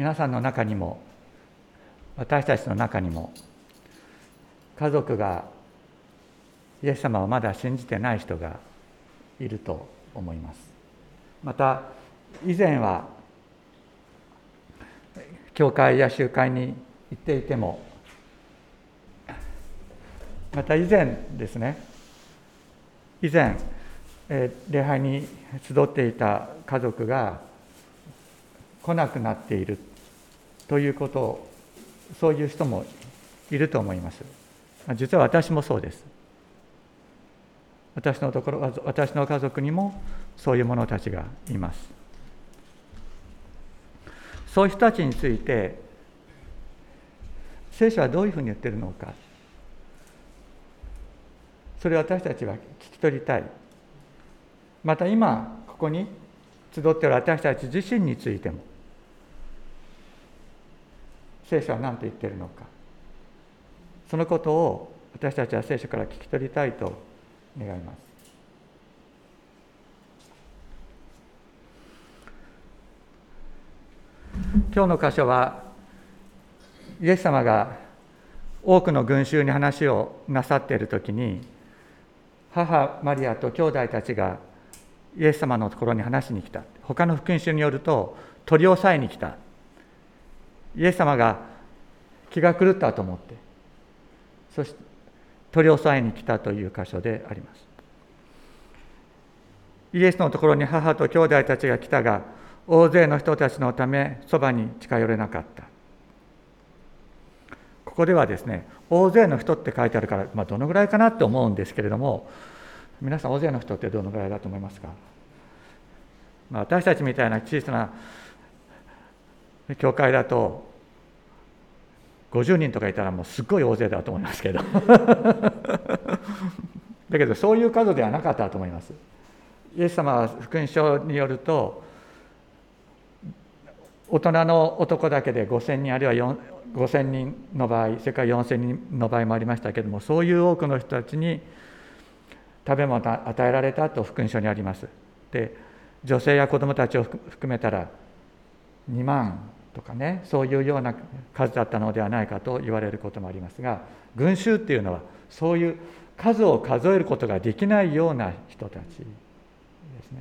皆さんの中にも私たちの中にも家族がイエス様をまだ信じてない人がいると思います。また以前は教会や集会に行っていてもまた以前ですね以前礼拝に集っていた家族が来なくなっている。ということをそういう人もいると思います。実は私もそうです。私のところ私の家族にもそういう者たちがいます。そういう人たちについて聖書はどういうふうに言ってるのか。それを私たちは聞き取りたい。また今ここに集っている私たち自身についても。聖書は何と言ってるのか。そのことを私たちは聖書から聞き取りたいと願います。今日の箇所はイエス様が多くの群衆に話をなさっている時に母マリアと兄弟たちがイエス様のところに話しに来た。他の福音書によると取り押さえに来た。イエス様が気が狂ったと思ってそして取り押さえに来たという箇所であります。イエスのところに母と兄弟たちが来たが大勢の人たちのためそばに近寄れなかった。ここではですね大勢の人って書いてあるから、まあ、どのぐらいかなって思うんですけれども皆さん大勢の人ってどのぐらいだと思いますか、まあ、私たちみたいな小さな教会だと50人とかいたらもうすっごい大勢だと思いますけど。だけどそういう数ではなかったと思います。イエス様は福音書によると大人の男だけで5000人あるいは5000人の場合それから4000人の場合もありましたけれどもそういう多くの人たちに食べ物を与えられたと福音書にあります。で女性や子どもたちを含めたら2万とかねそういうような数だったのではないかと言われることもありますが群衆っていうのはそういう数を数えることができないような人たちですね。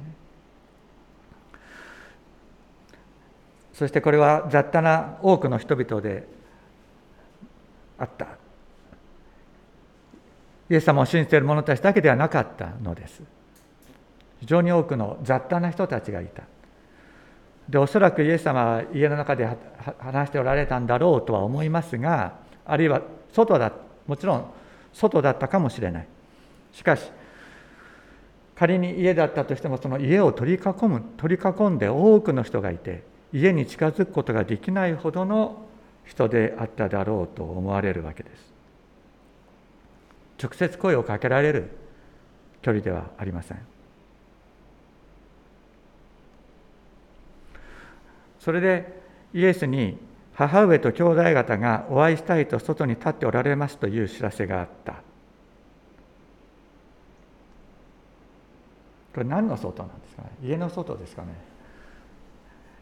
そしてこれは雑多な多くの人々であった。イエス様を信じている者たちだけではなかったのです。非常に多くの雑多な人たちがいた。でおそらくイエス様は家の中で話しておられたんだろうとは思いますがあるいは外だもちろん外だったかもしれない。しかし仮に家だったとしてもその家を取り囲む取り囲んで多くの人がいて家に近づくことができないほどの人であっただろうと思われるわけです。直接声をかけられる距離ではありません。それでイエスに母上と兄弟方がお会いしたいと外に立っておられますという知らせがあった。これ何の外なんですかね？家の外ですかね？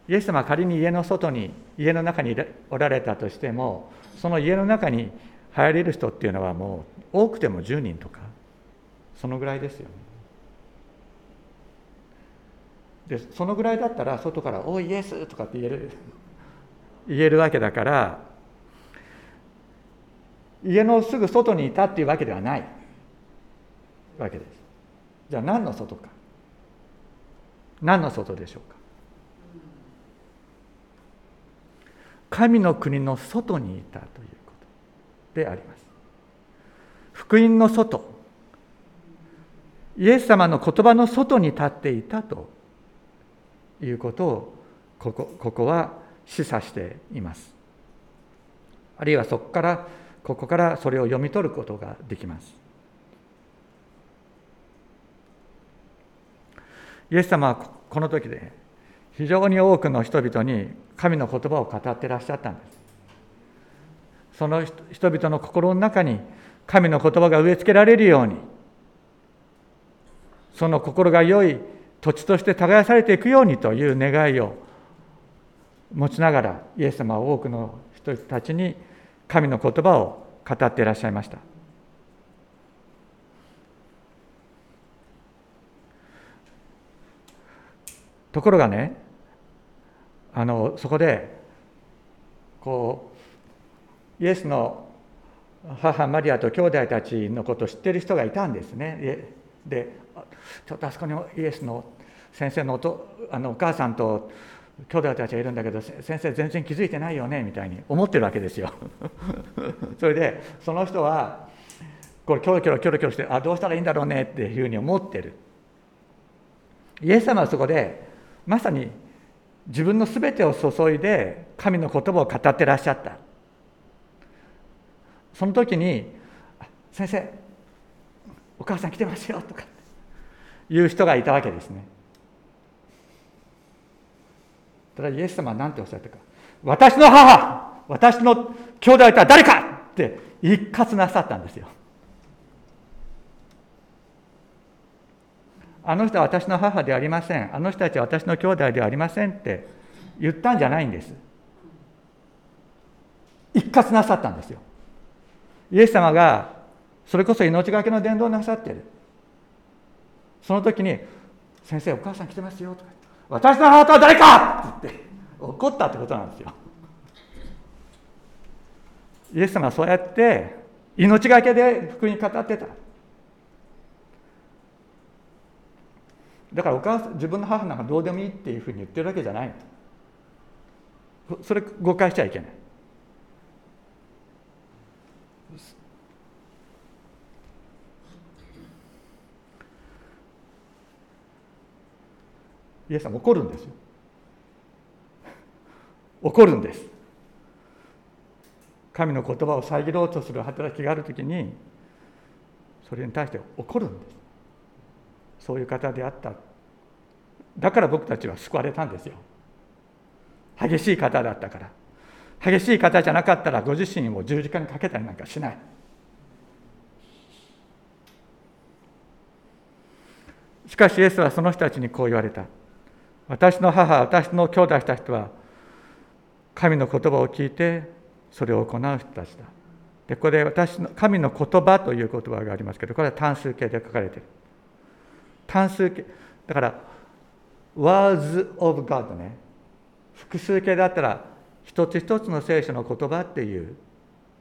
イエス様は仮に家の外に家の中におられたとしてもその家の中に入れる人っていうのはもう多くても10人とかそのぐらいですよね。でそのぐらいだったら外から「おいイエス!」とかって言える言えるわけだから家のすぐ外にいたっていうわけではない。わけです。じゃあ何の外か。何の外でしょうか。神の国の外にいたということであります。福音の外。イエス様の言葉の外に立っていたということをここここは示唆しています。あるいはそこからここからそれを読み取ることができます。イエス様はこの時で非常に多くの人々に神の言葉を語ってらっしゃったんです。その人々の心の中に神の言葉が植え付けられるようにその心が良い土地として耕されていくようにという願いを持ちながらイエス様は多くの人たちに神の言葉を語っていらっしゃいました。ところがねあのそこでこうイエスの母マリアと兄弟たちのことを知っている人がいたんですね。でちょっとあそこにイエスの先生のおとあのお母さんと兄弟たちがいるんだけど先生全然気づいてないよねみたいに思ってるわけですよ。それでその人はこれキョロキョロキョロキョロしてあどうしたらいいんだろうねっていうふうに思ってる。イエス様はそこでまさに自分の全てを注いで神の言葉を語ってらっしゃった。その時に「先生お母さん来てますよ」とか。いう人がいたわけですね。ただイエス様は何ておっしゃったか「私の母私の兄弟とは誰か!」って一括なさったんですよ。あの人は私の母ではありません。あの人たちは私の兄弟ではありませんって言ったんじゃないんです。一括なさったんですよ。イエス様がそれこそ命がけの伝道なさってる。その時に「先生お母さん来てますよ」とか「私の母とは誰か!」って言って怒ったってことなんですよ。イエス様はそうやって命がけで福音語ってた。だからお母さん自分の母なんかどうでもいいっていうふうに言ってるわけじゃない。それ誤解しちゃいけない。イエス様怒るんですよ。怒るんです。神の言葉を遮ろうとする働きがあるときにそれに対して怒るんです。そういう方であった。だから僕たちは救われたんですよ。激しい方だったから。激しい方じゃなかったらご自身を十字架にかけたりなんかしない。しかしイエスはその人たちにこう言われた。私の母私の兄弟たちは神の言葉を聞いてそれを行う人たちだ。でここで私の神の言葉という言葉がありますけどこれは単数形で書かれている。単数形。だから words of God ね。複数形だったら一つ一つの聖書の言葉っていう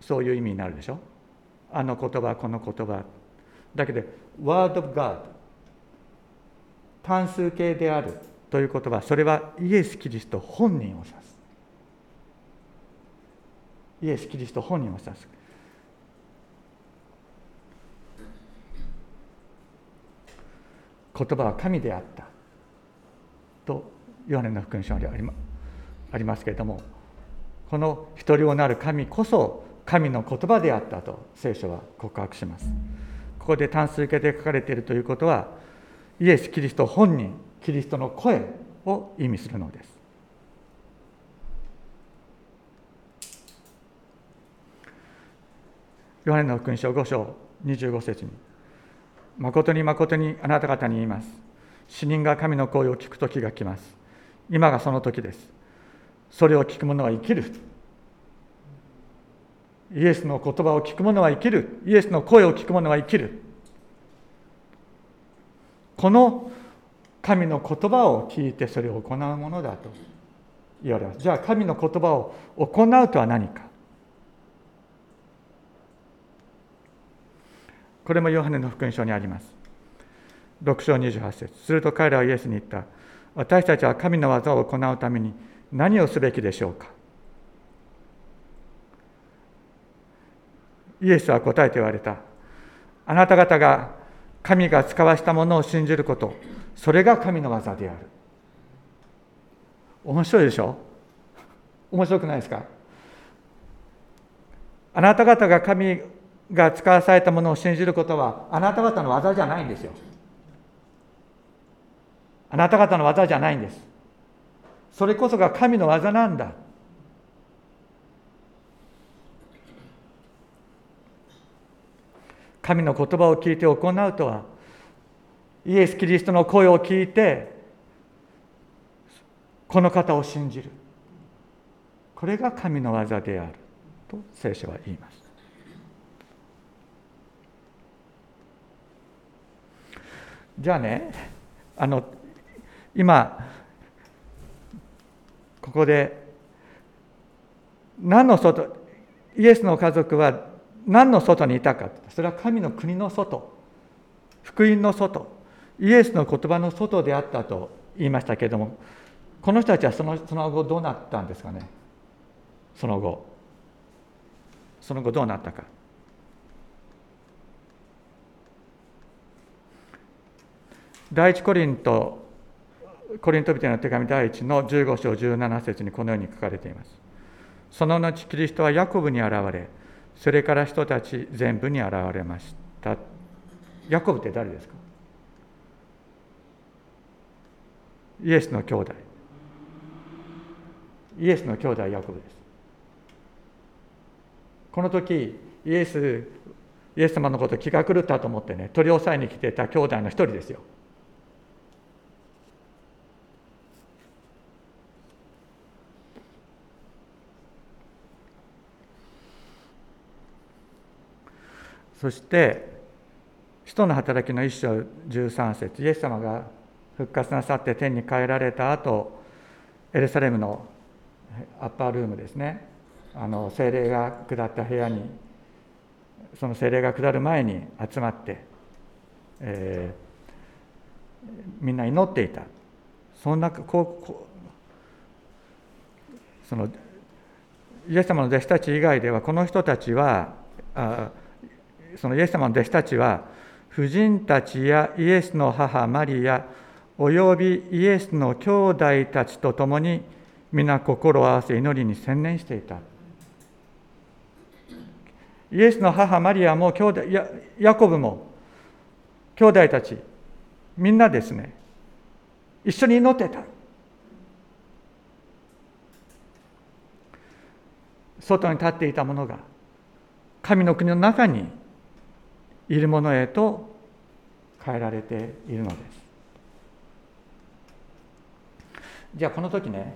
そういう意味になるでしょ。あの言葉この言葉。だけど word of God 単数形である。という言葉それはイエス・キリスト本人を指す。イエス・キリスト本人を指す。言葉は神であった。とヨハネの福音書にありますけれどもこの一人をなる神こそ神の言葉であったと聖書は告白します。ここで単数形で書かれているということはイエス・キリスト本人キリストの声を意味するのですヨハネの福音書5章25節に誠に誠にあなた方に言います。死人が神の声を聞く時が来ます。今がその時です。それを聞く者は生きる。イエスの言葉を聞く者は生きる。イエスの声を聞く者は生きる。この神の言葉を聞いてそれを行うものだと言われます。じゃあ神の言葉を行うとは何か？これもヨハネの福音書にあります。6章28節すると彼らはイエスに言った。私たちは神の技を行うために何をすべきでしょうか？イエスは答えて言われた。あなた方が神が使わしたものを信じること、それが神の技である。面白いでしょ？面白くないですか？あなた方が神が使わされたものを信じることはあなた方の技じゃないんですよ。あなた方の技じゃないんです。それこそが神の技なんだ。神の言葉を聞いて行うとはイエス・キリストの声を聞いてこの方を信じる。これが神の技である。と聖書は言います。じゃあねあの今ここで何の外イエスの家族は何の外にいたか。それは神の国の外。福音の外。イエスの言葉の外であったと言いましたけれどもこの人たちはそのその後どうなったんですかね？その後。その後どうなったか。第一コリントコリント人の手紙第1の15章17節にこのように書かれています。その後キリストはヤコブに現れそれから人たち全部に現れました。ヤコブって誰ですか？イエスの兄弟。イエスの兄弟ヤコブです。この時イエスイエス様のこと気が狂ったと思ってね取り押さえに来てた兄弟の一人ですよ。そして使徒の働きの一章13節イエス様が復活なさって天に帰られた後エルサレムのアッパールームですね。あの精霊が下った部屋にその精霊が下る前に集まって、えー、みんな祈っていた。そんなこうそのイエス様の弟子たち以外ではこの人たちはあそのイエス様の弟子たちは婦人たちやイエスの母マリアおよびイエスの兄弟たちと共に皆心を合わせ祈りに専念していた。イエスの母マリアも兄弟ヤヤコブも兄弟たちみんなですね一緒に祈ってた。外に立っていた者が神の国の中にいるものへと変えられているのです。じゃあこの時ね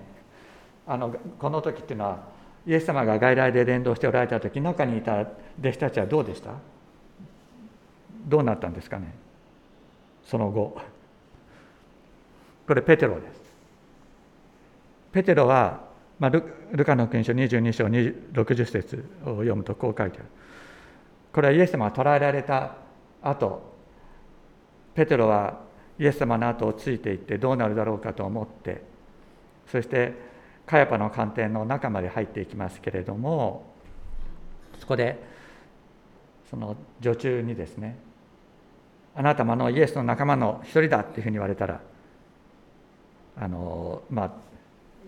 あのこの時っていうのはイエス様が外来で伝道しておられた時中にいた弟子たちはどうでした？どうなったんですかね？その後。これペテロです。ペテロは、まあ、ルルカの福音書22章60節を読むとこう書いてある。これはイエス様が捕らえられた後ペテロはイエス様の後をついていってどうなるだろうかと思ってそしてカヤパの官邸の中まで入っていきますけれどもそこでその女中にですねあなたもあのイエスの仲間の一人だっていうふうに言われたらあのまあ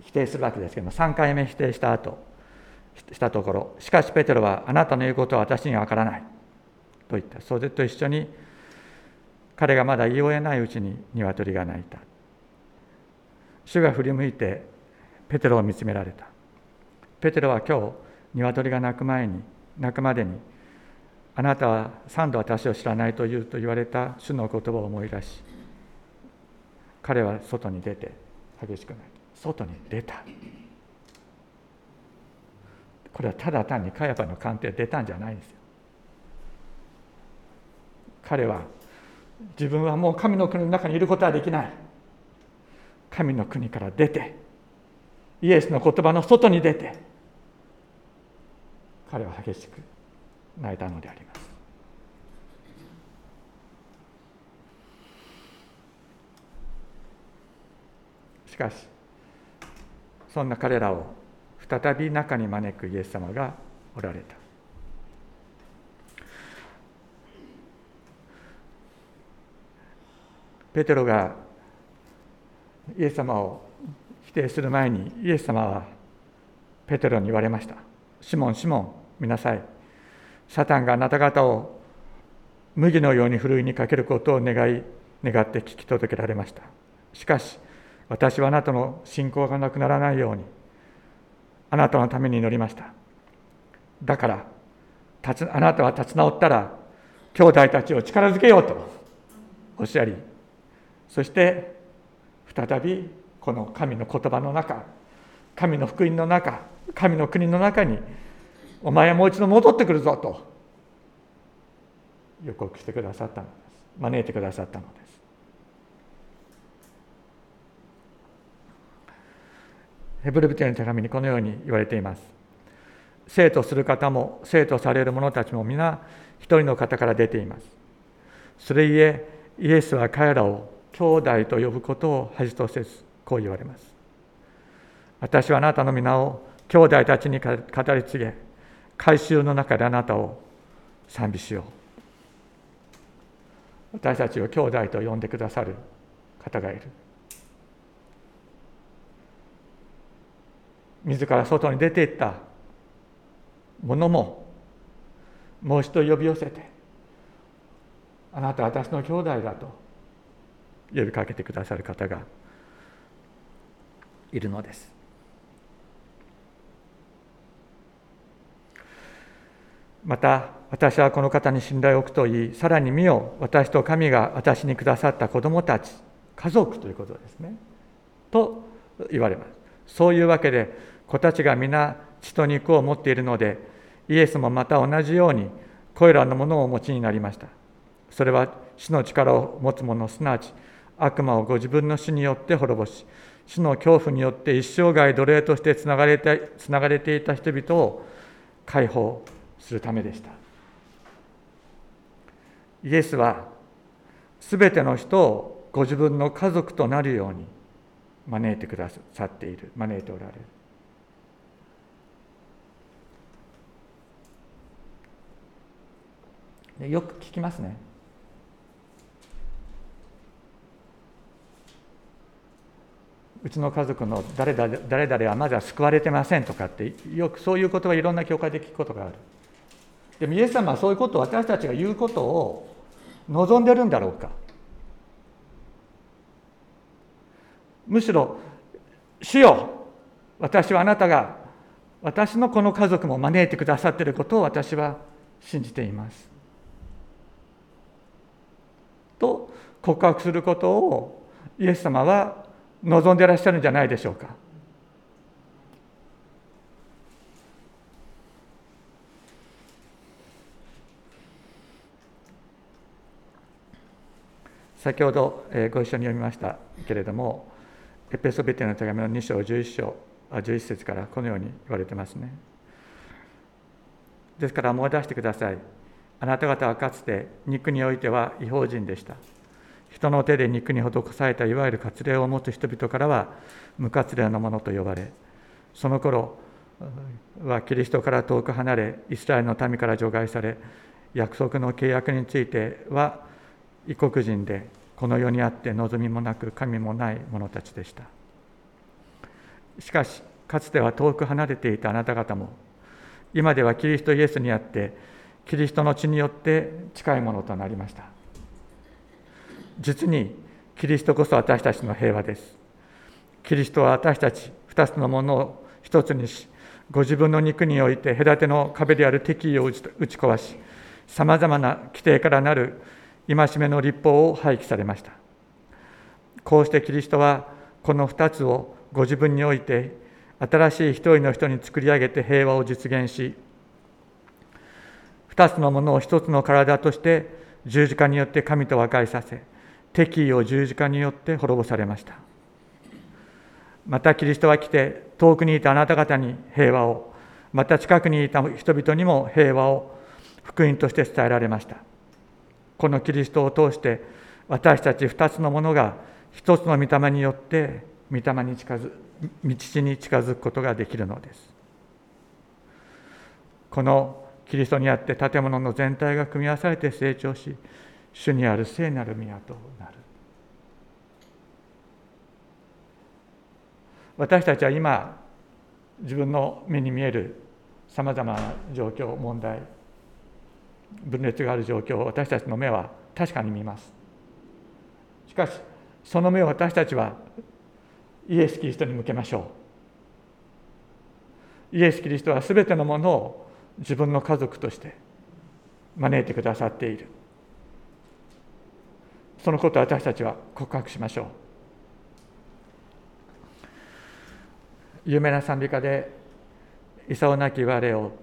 否定するわけですけども3回目否定した後したところしかしペテロはあなたの言うことは私には分からないと言った。それと一緒に彼がまだ言い終えないうちに鶏が鳴いた。主が振り向いてペテロを見つめられた。ペテロは今日鶏が鳴く前に鳴くまでにあなたは三度私を知らないと言うと言われた主の言葉を思い出し彼は外に出て激しくなる外に出た。これはただ単にカヤパの鑑定出たんじゃないんですよ。彼は自分はもう神の国の中にいることはできない。神の国から出てイエスの言葉の外に出て彼は激しく泣いたのであります。しかしそんな彼らを再び中に招くイエス様がおられた。ペテロがイエス様を否定する前にイエス様はペテロに言われました「シモンシモン見なさい。サタンがあなた方を麦のようにふるいにかけることを願い願って聞き届けられました。しかし私はあなたの信仰がなくならないようにあなたのために祈りました。だからあなたは立ち直ったら兄弟たちを力づけようとおっしゃりそして再びこの神の言葉の中神の福音の中神の国の中にお前はもう一度戻ってくるぞと予告してくださったのです。招いてくださったのです。ヘブルビテの手紙にこのように言われています。生徒する方も生徒される者たちも皆一人の方から出ています。それゆえイエスは彼らを兄弟と呼ぶことを恥とせずこう言われます。私はあなたの皆を兄弟たちに語り継げ改宗の中であなたを賛美しよう。私たちを兄弟と呼んでくださる方がいる。自ら外に出ていった者ももう一度呼び寄せてあなたは私の兄弟だと呼びかけてくださる方がいるのです。また私はこの方に信頼を置くといいさらに見よ私と神が私にくださった子供たち家族ということですね。と言われます。そういうわけで子たちが皆血と肉を持っているのでイエスもまた同じようにこれらのものをお持ちになりました。それは死の力を持つ者すなわち悪魔をご自分の死によって滅ぼし死の恐怖によって一生涯奴隷としてつながれてつながれていた人々を解放するためでした。イエスはすべての人をご自分の家族となるように招いてくださっている招いておられる。よく聞きますね。うちの家族の誰々誰々はまだ救われてませんとかってよくそういう言葉いろんな教会で聞くことがある。でもイエス様はそういうことを私たちが言うことを望んでるんだろうか。むしろ「主よ私はあなたが私のこの家族も招いてくださっていることを私は信じています」と告白することをイエス様は望んでいらっしゃるんじゃないでしょうか。先ほどご一緒に読みましたけれども、エペソビテの手紙の2章11章11節からこのように言われてますね。ですから思い出してください。あなた方はかつて肉においては違法人でした。人の手で肉に施されたいわゆる割礼を持つ人々からは無割礼のものと呼ばれ、その頃はキリストから遠く離れ、イスラエルの民から除外され、約束の契約については異国人でこの世にあって望みもなく神もない者たちでした。しかしかつては遠く離れていたあなた方も今ではキリストイエスにあってキリストの血によって近いものとなりました。実にキリストこそ私たちの平和です。キリストは私たち二つのものを一つにしご自分の肉において隔ての壁である敵意を打ち壊しさまざまな規定からなる戒めの立法を廃棄されました。こうしてキリストはこの2つをご自分において新しい一人の人に作り上げて平和を実現し2つのものを1つの体として十字架によって神と和解させ敵意を十字架によって滅ぼされました。またキリストは来て遠くにいたあなた方に平和をまた近くにいた人々にも平和を福音として伝えられました。このキリストを通して私たち2つのものが1つの御霊によって御霊に近づ道に近づくことができるのです。このキリストにあって建物の全体が組み合わされて成長し主にある聖なる宮となる。私たちは今自分の目に見えるさまざまな状況問題分裂がある状況を私たちの目は確かに見ます。しかしその目を私たちはイエス・キリストに向けましょう。イエス・キリストは全てのものを自分の家族として招いてくださっている。そのことを私たちは告白しましょう。有名な賛美歌で「功なき我を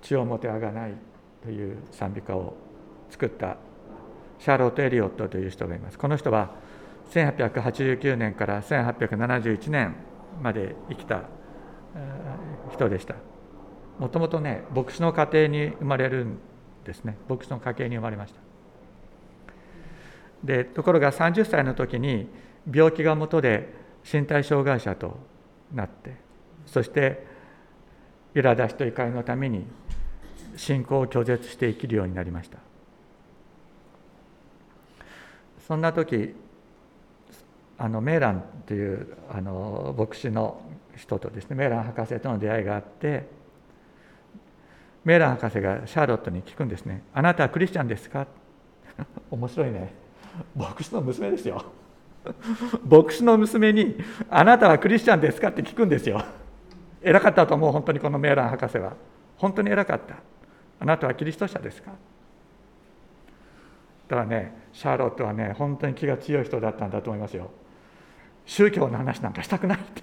血をもてあがない」という賛美歌を作ったシャーロット・エリオットという人がいます。この人は1889年から1871年まで生きた人でした。もともとね牧師の家庭に生まれるんですね。牧師の家系に生まれました。でところが30歳の時に病気がもとで身体障害者となってそして苛立ちと怒りのために信仰を拒絶して生きるようになりました。そんな時あのメーランというあの牧師の人とですねメーラン博士との出会いがあってメーラン博士がシャーロットに聞くんですね「あなたはクリスチャンですか?」面白いね。牧師の娘ですよ。牧師の娘に「あなたはクリスチャンですか?」って聞くんですよ。偉かったと思う本当にこのメーラン博士は。本当に偉かった。あなたはキリスト者ですか。だからねシャーロットはね本当に気が強い人だったんだと思いますよ。宗教の話なんかしたくないって。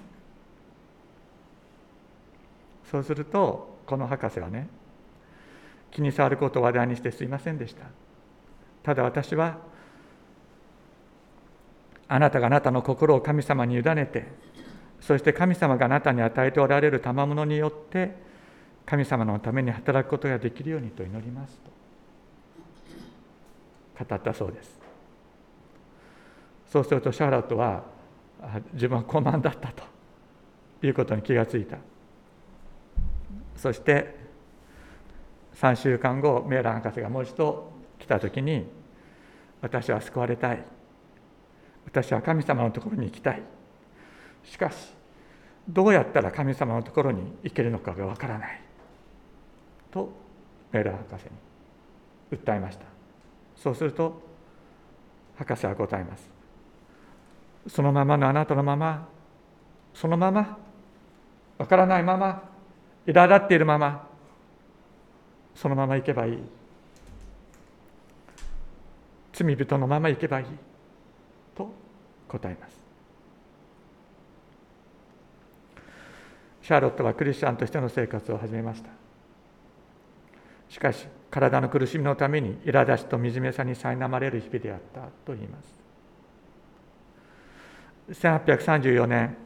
そうするとこの博士はね気に障ることを話題にしてすいませんでした。ただ私はあなたがあなたの心を神様に委ねてそして神様があなたに与えておられる賜物によって神様のために働くことができるようにと祈りますと。語ったそうです。そうするとシャーロットは自分は高慢だったと。いうことに気がついた。そして3週間後メーラー博士がもう一度来た時に私は救われたい。私は神様のところに行きたい。しかしどうやったら神様のところに行けるのかがわからない。とメーラ博士に訴えました。そうすると博士は答えます。そのままのあなたのままそのままわからないまま苛立っているままそのまま行けばいい。罪人のまま行けばいい。答えます。シャーロットはクリスチャンとしての生活を始めました。しかし体の苦しみのために苛立ちと惨めさに苛まれる日々であったと言います。1834年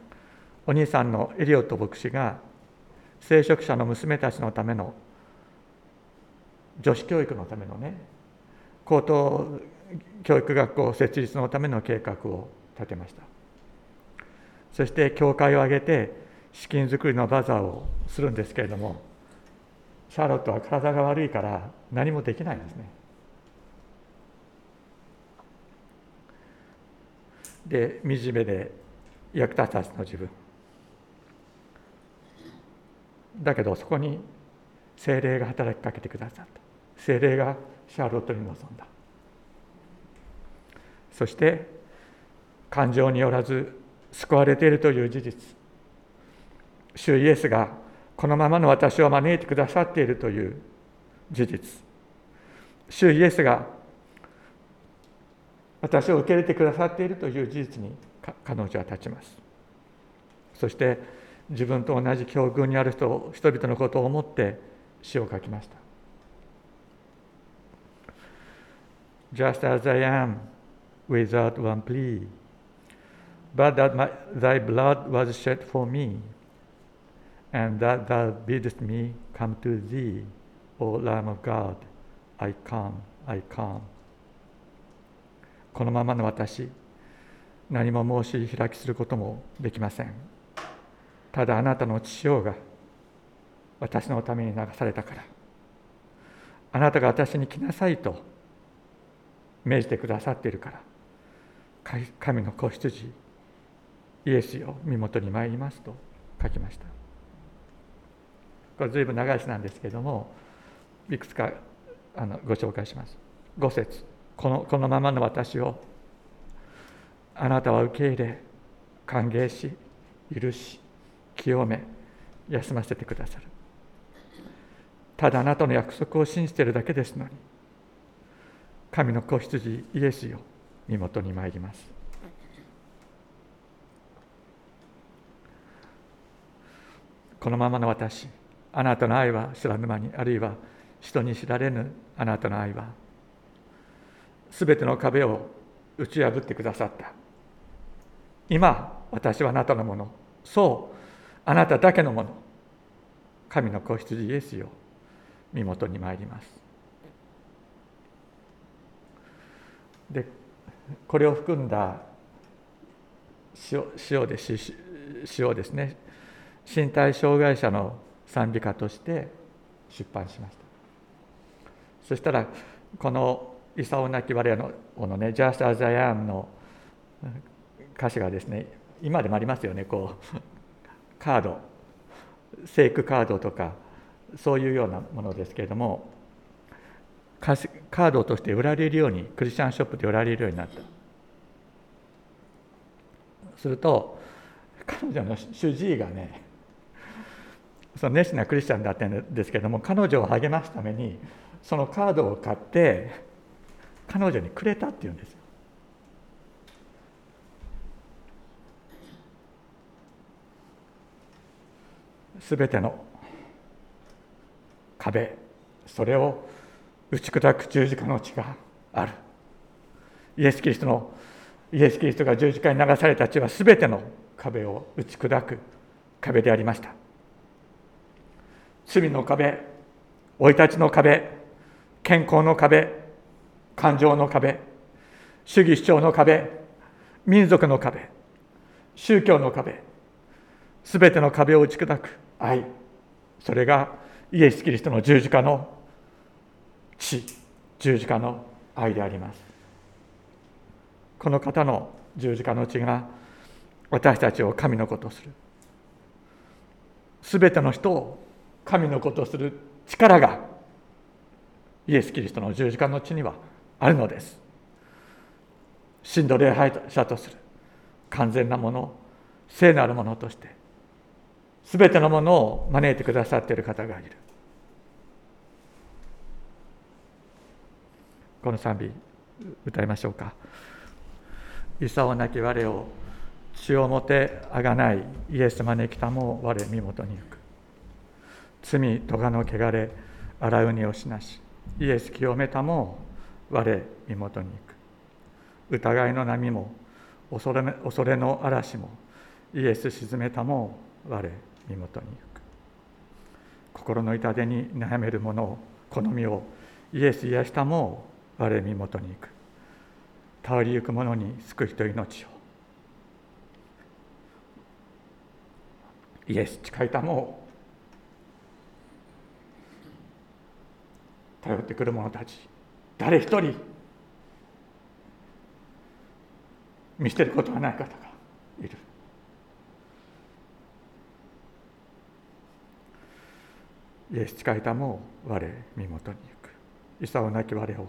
お兄さんのエリオット牧師が聖職者の娘たちのための女子教育のためのね高等教育学校設立のための計画を立てました。そして教会を挙げて資金作りのバザーをするんですけれどもシャーロットは体が悪いから何もできないんですね。で惨めで役立たずの自分。だけどそこに精霊が働きかけてくださった。精霊がシャーロットに臨んだ。そして感情によらず救われているという事実。主イエスがこのままの私を招いてくださっているという事実。主イエスが私を受け入れてくださっているという事実に彼女は立ちます。そして自分と同じ境遇にある人人々のことを思って詩を書きました。Just as I am, without one plea, but that my, thy blood was shed for me, and that thou biddest me come to thee, O Lamb of God, I come, I come. このままの私、何も申し開きすることもできません。ただあなたの父親が私のために流されたからあなたが私に来なさいと命じてくださっているから神の子羊イエスよ身元に参りますと書きました。これ随分長い詩なんですけれどもいくつかあのご紹介します。5節。このこのままの私をあなたは受け入れ歓迎し許し清め休ませてくださる。ただあなたの約束を信じているだけですのに神の子羊イエスよ身元に参ります。このままの私あなたの愛は知らぬ間にあるいは人に知られぬあなたの愛はすべての壁を打ち破ってくださった。今私はあなたのもの。そうあなただけのもの。神の子羊イエスよ。身元に参ります。でこれを含んだ塩塩で塩ですね。身体障害者の賛美歌として出版しました。そしたらこの「イサオナキバレアの」このね「Just as I am」の歌詞がですね今でもありますよねこう カードセイクカードとかそういうようなものですけれどもカードとして売られるようにクリスチャンショップで売られるようになった。すると彼女の主治医がねその熱心なクリスチャンだったんですけれども彼女を励ますためにそのカードを買って彼女にくれたっていうんです。すべての壁それを打ち砕く十字架の血があるイエス・キリストのイエス・キリストが十字架に流された血はすべての壁を打ち砕く壁でありました罪の壁生い立ちの壁健康の壁感情の壁主義主張の壁民族の壁宗教の壁すべての壁を打ち砕く愛それがイエス・キリストの十字架の血十字架の愛であります。この方の十字架の血が私たちを神のことする。すべての人を神のことする力がイエス・キリストの十字架の地にはあるのです。真の礼拝者とする完全なもの聖なるものとしてすべてのものを招いてくださっている方がいる。この賛美歌いましょうか「功なき我を血をもてあがないイエス招きたも我身元に行く」罪咎の汚れ洗うにをしなし。イエス清めたも我身元に行く。疑いの波も恐れ恐れの嵐もイエス沈めたも我身元に行く。心の痛手に悩める者を好みをイエス癒したも我身元に行く。頼りゆく者に救いと命を。イエス誓いたも頼ってくる者たち誰一人見捨てることはない方がいる。イエス誓いたも我身元に行く。功なき我を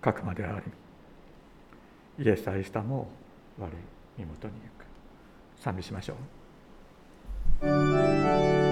かくまでありイエス愛したも我身元に行く。賛美しましょう。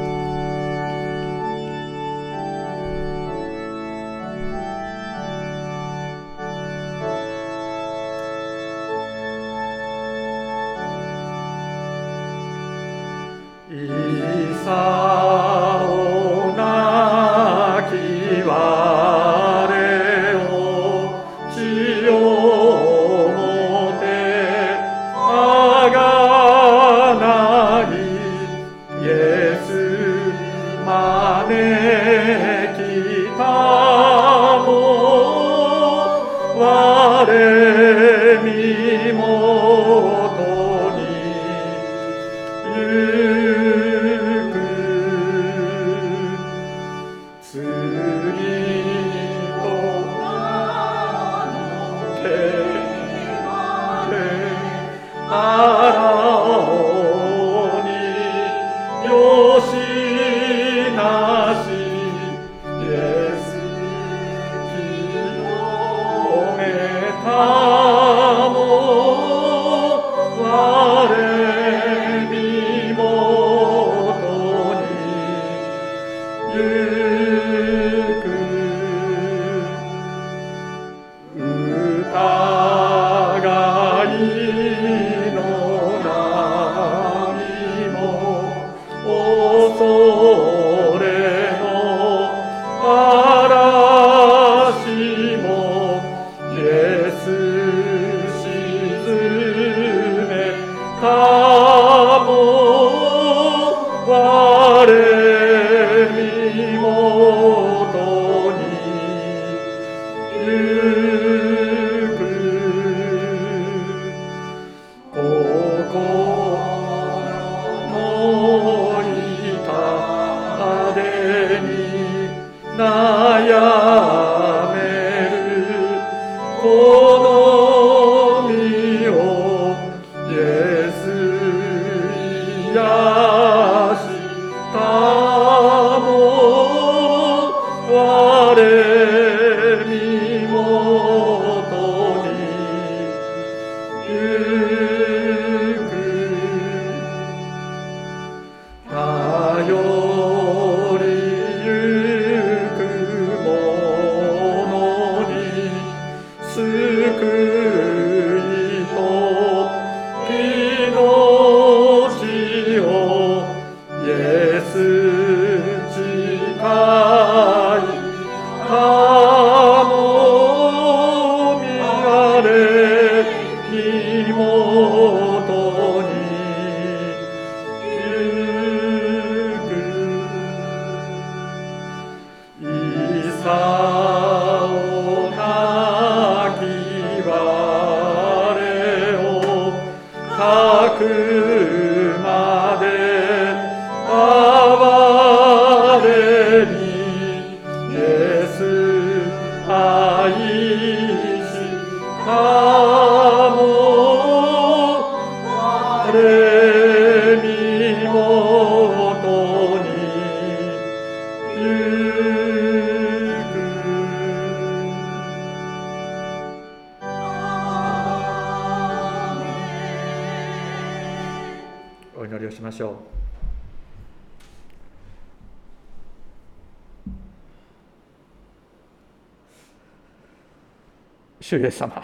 主イエス様。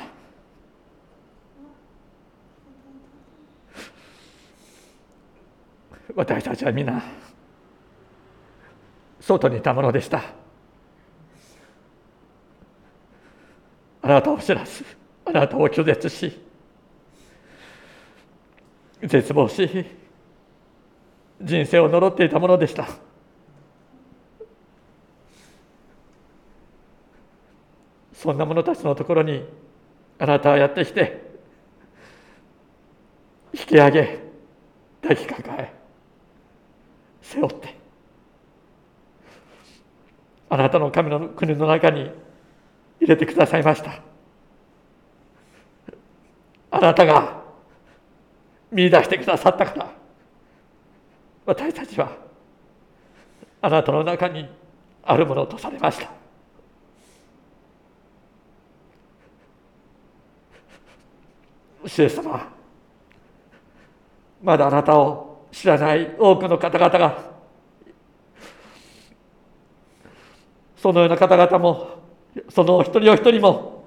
私たちは皆外にいたものでした。あなたを知らずあなたを拒絶し絶望し人生を呪っていたものでした。そんな者たちのところにあなたはやってきて引き上げ抱きかかえ背負ってあなたの神の国の中に入れてくださいました。あなたが見出してくださったから私たちはあなたの中にあるものとされました。主イエス様まだあなたを知らない多くの方々がそのような方々もそのお一人お一人も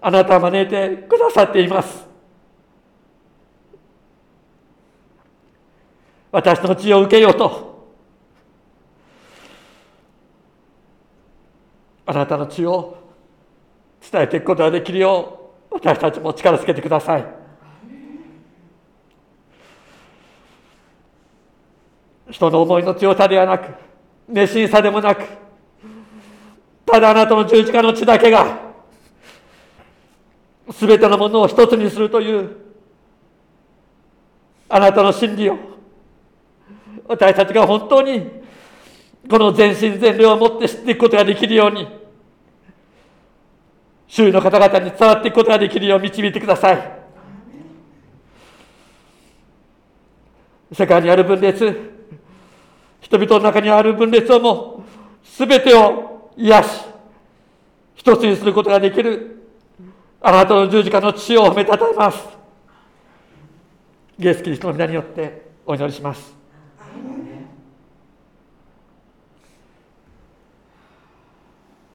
あなたは招いてくださっています。私の血を受けようとあなたの血を伝えていくことができるよう私たちも力つけてください。人の思いの強さではなく熱心さでもなくただあなたの十字架の血だけが全てのものを一つにするというあなたの真理を私たちが本当にこの全身全霊を持って知っていくことができるように周囲の方々に伝わっていくことができるよう導いてください。世界にある分裂人々の中にある分裂をも全てを癒し一つにすることができるあなたの十字架の血を褒めたたえます。イエスキリストの皆によってお祈りします。